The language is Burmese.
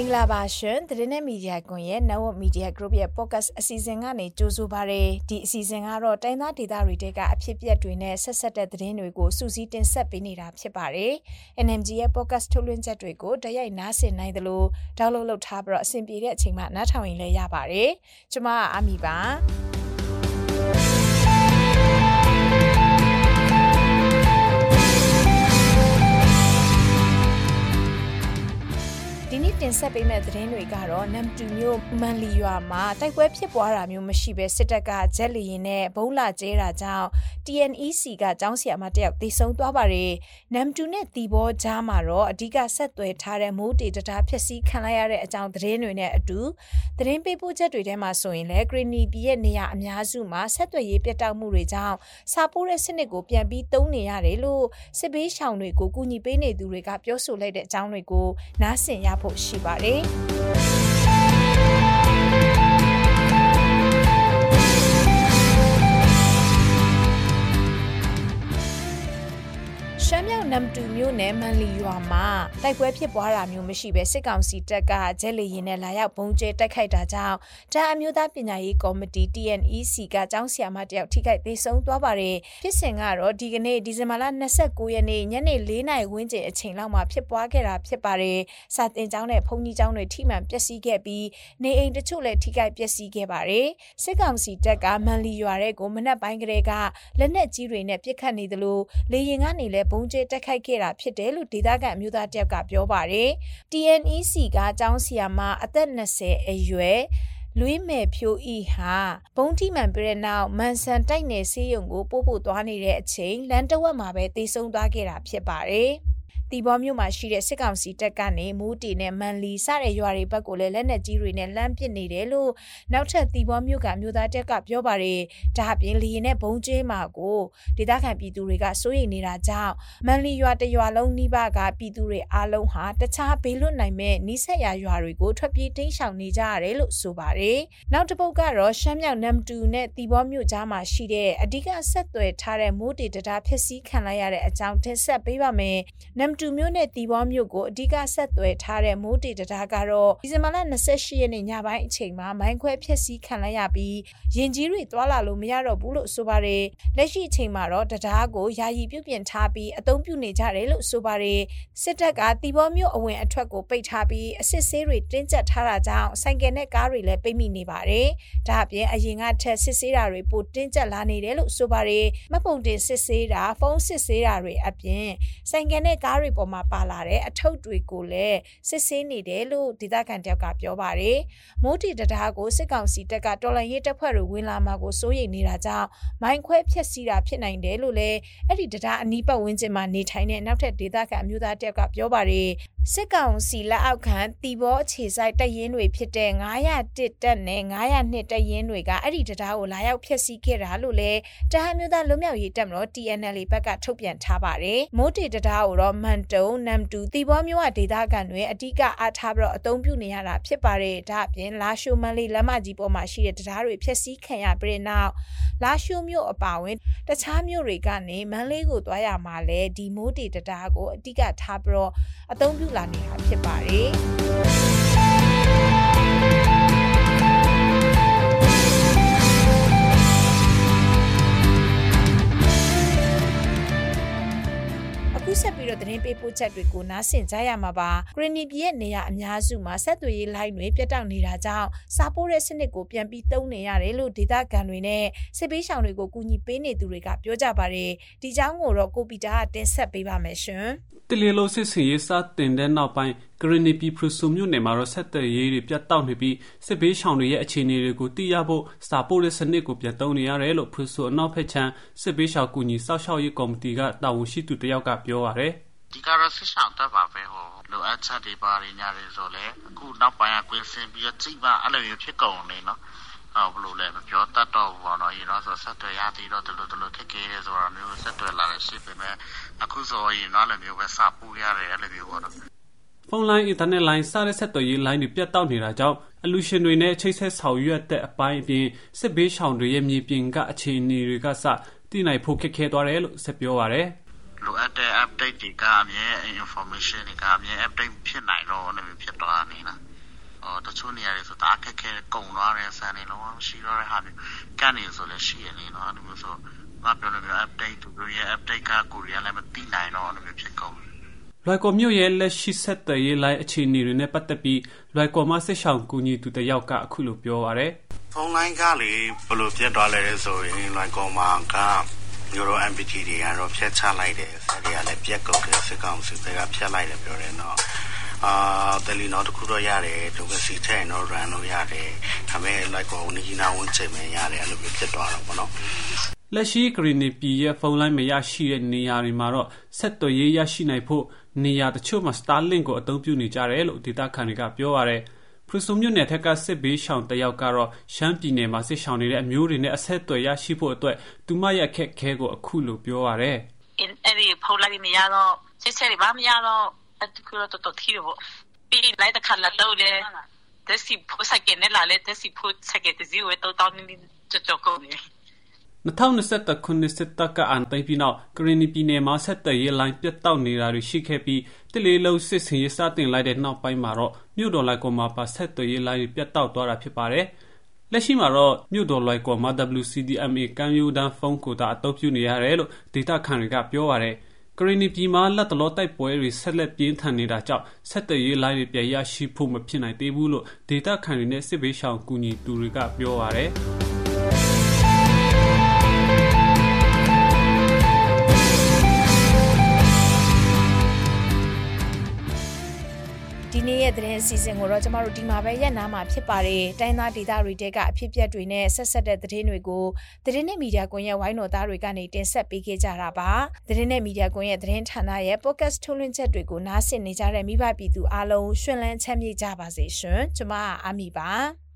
င်္ဂလာပါရှင်သတင်းနဲ့မီဒီယာကွန်ရဲ့ Network Media Group ရဲ့ podcast အစီအစဉ်ကနေကြိုဆိုပါရယ်ဒီအစီအစဉ်ကတော့တိုင်းသားဒေသတွေတဲကအဖြစ်အပျက်တွေနဲ့ဆက်ဆက်တဲ့သတင်းတွေကိုစူးစီးတင်ဆက်ပေးနေတာဖြစ်ပါတယ် NMG ရဲ့ podcast ထုတ်လွှင့်ချက်တွေကိုတရိုက်နားဆင်နိုင်သလို download လုပ်ထားပြီးတော့အဆင်ပြေတဲ့အချိန်မှာနားထောင်ရင်လည်းရပါတယ်ကျွန်မကအမီပါ တင်ဆက်ပေးမယ့်သတင်းတွေကတော့နမ်တူမျိုးမန်လီရွာမှာတိုက်ပွဲဖြစ်ပွားတာမျိုးမရှိဘဲစစ်တပ်ကဂျက်လီရင်နဲ့ဘုံလာကျဲတာကြောင့် TNEC ကကျောင်းဆရာမတယောက်သေဆုံးသွားပါတယ်။နမ်တူနဲ့တီဘောကြားမှာတော့အဓိကဆက်သွယ်ထားတဲ့မိုးတေတတာဖြစ်စည်းခံလိုက်ရတဲ့အကြောင်းသတင်းတွေနဲ့အတူသတင်းပေးပို့ချက်တွေထဲမှာဆိုရင်လည်းဂရီနီပြည်ရဲ့နေရာအများစုမှာဆက်သွယ်ရေးပြတ်တောက်မှုတွေကြောင့်စာပိုးတဲ့စနစ်ကိုပြန်ပြီးသုံးနေရတယ်လို့စစ်ဘေးရှောင်တွေကိုကူညီပေးနေသူတွေကပြောဆိုလိုက်တဲ့အကြောင်းတွေကိုနားဆင်ရဖို့ရှိပါတယ်။ ရှမ်းမြောက်နမ်တူမြို့နယ်မန်လီရွာမှာတိုက်ပွဲဖြစ်ပွားတာမျိုးမရှိဘဲစစ်ကောင်စီတပ်ကဂျက်လီရင်နဲ့လာရောက်ဘုံကျဲတိုက်ခိုက်တာကြောင့်တန်အမျိုးသားပညာရေးကော်မတီ TNEC ကကျောင်းဆရာမတယောက်ထိခိုက်သေးဆုံးသွားပါတယ်ဖြစ်စဉ်ကတော့ဒီကနေ့ဒီဇင်ဘာလ29ရက်နေ့ညနေ4နာရီဝန်းကျင်အချိန်လောက်မှာဖြစ်ပွားခဲ့တာဖြစ်ပါတယ်စာတင်ကျောင်းနဲ့ဘုံကြီးကျောင်းတွေထိမှန်ပျက်စီးခဲ့ပြီးနေအိမ်တချို့လည်းထိခိုက်ပျက်စီးခဲ့ပါတယ်စစ်ကောင်စီတပ်ကမန်လီရွာတဲ့ကိုမနက်ပိုင်းကလေးကလက်နက်ကြီးတွေနဲ့ပစ်ခတ်နေသလိုလေရင်ကနေလည်းဘုံကျဲတက်ခိုက်ခဲ့တာဖြစ်တယ်လို့ဒေသခံအမျိုးသားတယောက်ကပြောပါတယ်။ TNEC ကကျောင်းဆရာမအသက်20အရွယ်လွေးမယ်ဖြိုးဤဟာဘုံတိမှန်ပြတဲ့နောက်မန်ဆန်တိုက်နယ်ဆေးရုံကိုပို့ဖို့သွားနေတဲ့အချိန်လန်တဝက်မှာပဲတေဆုံးသွားခဲ့တာဖြစ်ပါတယ်။ တီဘောမြို့မှာရှိတဲ့စစ်ကောင်စီတပ်ကနေမူးတီနဲ့မန်လီစတဲ့ရွာတွေဘက်ကိုလည်းလက်နက်ကြီးတွေနဲ့လှမ်းပစ်နေတယ်လို့နောက်ထပ်တီဘောမြို့ကမြို့သားတပ်ကပြောပါတယ်ဒါအပြင်လီရင်နဲ့ဘုံကျဲမှာကိုဒေသခံပြည်သူတွေကစိုးရိမ်နေတာကြောင့်မန်လီရွာတရွာလုံးနှိပါကပြည်သူတွေအားလုံးဟာတခြားဘေးလွတ်နိုင်မဲ့နီးစပ်ရာရွာတွေကိုထွက်ပြေးတိမ်းရှောင်နေကြရတယ်လို့ဆိုပါတယ်နောက်တစ်ပုတ်ကတော့ရှမ်းမြောက်နမ်တူနဲ့တီဘောမြို့ကြားမှာရှိတဲ့အဓိကဆက်သွယ်ထားတဲ့မိုးတေတတာဖြစ်စည်းခံလိုက်ရတဲ့အကြောင်းတင်ဆက်ပေးပါမယ်နမ်တူမြို့နဲ့တီဘောမြို့ကိုအဓိကဆက်သွယ်ထားတဲ့မိုးတေတတာကတော့ဒီဇင်ဘာလ28ရက်နေ့ညပိုင်းအချိန်မှာမိုင်းခွဲဖျက်ဆီးခံလိုက်ရပြီးရင်ကြီးတွေသွာလာလို့မရတော့ဘူးလို့ဆိုပါတယ်လက်ရှိအချိန်မှာတော့တရားကိုယာယီပြုပြင်ထားပြီးအသုံးပြုနေကြတယ်လို့ဆိုပါတယ်စစ်တပ်ကတီဘောမြို့အဝင်အထွက်ကိုပိတ်ထားပြီးအစစ်ဆေးတွေတင်းကျပ်ထားတာကြောင့်ဆိုင်ကယ်နဲ့ကားတွေလည်းပိတ်မိနေပါတယ်ဒါအပြင်အရင်ကထက်စစ်ဆေးတာတွေပိုတင်းကျပ်လာနေတယ်လို့ဆိုပါတယ်မပုံတင်စစ်ဆေးတာဖုန်းစစ်ဆေးတာတွေအပြင်ဆိုင်ကယ်နဲ့ကားတွေပေါ်မှာပါလာတဲ့အထုပ်တွေကိုလည်းစစ်ဆေးနေတယ်လို့ဒေသခံတယောက်ကပြောပါတယ်။မိုးတီတရားကိုစစ်ကောင်စီတပ်ကတော်လန်ရေးတပ်ဖွဲ့တွေဝင်လာမှာကိုစိုးရိမ်နေတာကြောင့်မိုင်းခွဲဖျက်ဆီးတာဖြစ်နိုင်တယ်လို့လည်းအဲ့ဒီတရားအနီးပတ်ဝန်းကျင်မှာနေထိုင်တဲ့နောက်ထပ်ဒေသခံအမျိုးသားတယောက်ကပြောပါတယ်။စစ်ကောင်စီလက်အောက်ခံတီဘောအခြေဆိုင်တပ်ရင်းတွေဖြစ်တဲ့901တပ်နဲ့902တပ်ရင်းတွေကအဲ့ဒီတရားကိုလာရောက်ဖျက်ဆီးခဲ့တာလို့လည်းတဟမျိုးသားလွတ်မြောက်ရေးတပ်မတော် TNL ဘက်ကထုတ်ပြန်ထားပါတယ်။မိုးတီတရားကိုတော့မန်တုံနမ်တူတီဘောမျိုးဝဒေသခံတွေအဓိကအားထားပြီးတော့အသုံးပြုနေရတာဖြစ်ပါတယ်။ဒါအပြင်လာရှိုမန်လေးလက်မကြီးပေါ်မှာရှိတဲ့တရားတွေဖျက်ဆီးခံရပြည်နောက်လာရှိုမျိုးအပါဝင်တခြားမျိုးတွေကနေမန်လေးကိုသွားရမှာလဲဒီမိုးတီတရားကိုအဓိကထားပြီးတော့အသုံးပြုလာနေတာဖြစ်ပါတယ် ပြီးတော့သတင်းပေးပို့ချက်တွေကိုနားဆင်ကြရမှာပါဂရနီပြည်ရဲ့နေရာအများစုမှာဆက်သွယ်ရေးလိုင်းတွေပြတ်တောက်နေတာကြောင့်စာပိုးတဲ့စနစ်ကိုပြန်ပြီးသုံးနေရတယ်လို့ဒေသခံတွေနဲ့စစ်ပေးဆောင်တွေကိုကူညီပေးနေသူတွေကပြောကြပါတယ်ဒီကြောင်းကိုတော့ကိုပီတာကတင်ဆက်ပေးပါမယ်ရှင်တလီလိုစစ်စင်ရေးစတင်တဲ့နောက်ပိုင်းဂရနီပီဖရူဆူမြို့နယ်မှာတော့ဆက်သွယ်ရေးတွေပြတ်တောက်နေပြီးစစ်ဘေးရှောင်တွေရဲ့အခြေအနေတွေကိုသိရဖို့စာပို့တဲ့စနစ်ကိုပြန်သုံးနေရတယ်လို့ဖရူဆူအနောက်ဖက်ချမ်းစစ်ဘေးရှောင်ကူညီစောက်ရှောက်ရေးကော်မတီကတာဝန်ရှိသူတယောက်ကပြောရတယ် ဒီကတော့စစ်ဆောင်တက်ပါပဲဟိုလိုအပ်ချက်တွေပါရညာတွေဆိုလဲအခုနောက်ပိုင်းကကွင်းစင်ပြီးတော့ကြိတ်ပါအဲ့လိုမျိုးဖြစ်ကုန်နေနော်ဘယ်လိုလဲမပြောတတ်တော့ဘူးပေါ့နော်ရင်တော့ဆိုဆက်သွယ်ရသေးတော့ဒီလိုဒီလိုခက်ခဲရဲဆိုတာမျိုးဆက်သွယ်လာတဲ့ရှိပေမဲ့အခုဆိုရင်တော့လည်းမျိုးပဲစပူရတယ်အဲ့လိုမျိုးပေါ့နော်ဖုန်းလိုင်းအင်တာနက်လိုင်းစတဲ့ဆက်သွယ်ရေးလိုင်းတွေပြတ်တောက်နေတာကြောင့်အလူရှင်တွေနဲ့ချိတ်ဆက်ဆောင်ရွက်တဲ့အပိုင်းအပြင်စစ်ဘေးရှောင်တွေရဲ့မြေပြင်ကအခြေအနေတွေကစတည်နိုင်ဖို့ခက်ခဲသွားတယ်လို့ဆက်ပြောပါရယ် လိုအပ်တဲ့ update တွေကအမြဲ information တွေကအမြဲ update ဖြစ်နိုင်တော့လည်းဖြစ်သွားနေလားတချို့နေရာတွေဆိုတအားခက်ခဲကုံသွားတယ်ဆန်နေလုံးမရှိတော့တဲ့ဟာမျိုးကန်နေဆိုလည်းရှိရနေနော်အဲ့လိုမျိုးဆိုငါပြောလို့မျိုး update သူတို့ရဲ့ update ကကိုရီးယားလည်းမသိနိုင်တော့အဲ့လိုမျိုးဖြစ်ကုန်လွိုက်ကော်မြို့ရဲ့လက်ရှိဆက်သွယ်ရေးလိုင်းအခြေအနေတွေနဲ့ပတ်သက်ပြီးလွိုက်ကော်မှစစ်ဆောင်ကူညီသူတယောက်ကအခုလိုပြောပါရယ်ဖုန်းလိုင်းကလေဘယ်လိုပြတ်သွားလဲဆိုရင်လွိုက်ကော်မှာက မျိုးတော့ MPT တွေကတော့ဖျက်ချလိုက်တယ်ဆက်တွေကလည်းပြက်ကုန်တယ်စစ်ကောင်စီတွေကဖျက်လိုက်တယ်ပြောတယ်နော်အာတယ်လီနော်တခုတော့ရတယ်ဒုက္ခစီထဲနော် run လို့ရတယ်ဒါပေမဲ့ like ကိုနီနာဝန်ချိန်မရတယ်အဲ့လိုမျိုးဖြစ်သွားတော့ဗောနော်လက်ရှိဂရီနီပီရဲ့ဖုန်းလိုင်းမရရှိတဲ့နေရာတွေမှာတော့ဆက်သွယ်ရေးရရှိနိုင်ဖို့နေရာတချို့မှာ Starlink ကိုအသုံးပြုနေကြတယ်လို့ဒေတာခန်တွေကပြောပါရယ် ဖရူဆိုမြို့နယ်ထက်ကစစ်ဘေးရှောင်တယောက်ကတော့ရှမ်းပြည်နယ်မှာစစ်ရှောင်နေတဲ့အမျိုးတွေနဲ့အဆက်အသွယ်ရရှိဖို့အတွက်သူမရဲ့အခက်အခဲကိုအခုလိုပြောပါရယ်အဲ့ဒီဖုန်းလိုင်းမရတော့စစ်စစ်တွေဘာမရတော့အဲ့ဒီကတော့တော်တော်ထီးတော့ပြီးလိုက်တဲ့ခါလာတော့လေတက်စီဖို့စကေနဲ့လာလေတက်စီဖို့စကေတစီဝဲတော့တောင်းနေချောချောကုန်နေ 2021ခုနှစ်စစ်တပ်ကအန်တိုင်းပြီးနောက်ကရင်နီပြည်နယ်မှာဆက်သွယ်ရေးလိုင်းပြတ်တောက်နေတာတွေရှိခဲ့ပြီးတလေးလုံးစစ်စင်ရေးစတင်လိုက်တဲ့နောက်ပိုင်းမှာတော့မြို့တော်လိုက်ကောမှာပါဆက်သွယ်ရေးလိုင်းပြတ်တောက်သွားတာဖြစ်ပါတယ်။လက်ရှိမှာတော့မြို့တော်လိုက်ကောမှာ WCDMA ကမ်းရိုးတန်းဖုန်းကိုတာအသုံးပြုနေရတယ်လို့ဒေတာခန်တွေကပြောပါရယ်ကရင်နီပြည်မှာလက်တလောတိုက်ပွဲတွေဆက်လက်ပြင်းထန်နေတာကြောင့်ဆက်သွယ်ရေးလိုင်းတွေပြရရှိဖို့မဖြစ်နိုင်သေးဘူးလို့ဒေတာခန်တွေနဲ့စစ်ဘေးရှောင်ကူညီသူတွေကပြောပါရယ်။ စီအစဉ်ကိုတော့ကျမတို့ဒီမှာပဲရက်နာမှာဖြစ်ပါတယ်။တိုင်းသားဒေသတွေတဲကအဖြစ်အပျက်တွေနဲ့ဆက်ဆက်တဲ့သတင်းတွေကိုသတင်းနဲ့မီဒီယာကွန်ရက်ဝိုင်းတော်သားတွေကနေတင်ဆက်ပေးခဲ့ကြတာပါ။သတင်းနဲ့မီဒီယာကွန်ရက်သတင်းဌာနရဲ့ podcast ထုတ်လွှင့်ချက်တွေကိုနားဆင်နေကြတဲ့မိဘပြည်သူအားလုံးရှင်လန်းချမ်းမြေ့ကြပါစေရှင်။ကျမအာမီပါ။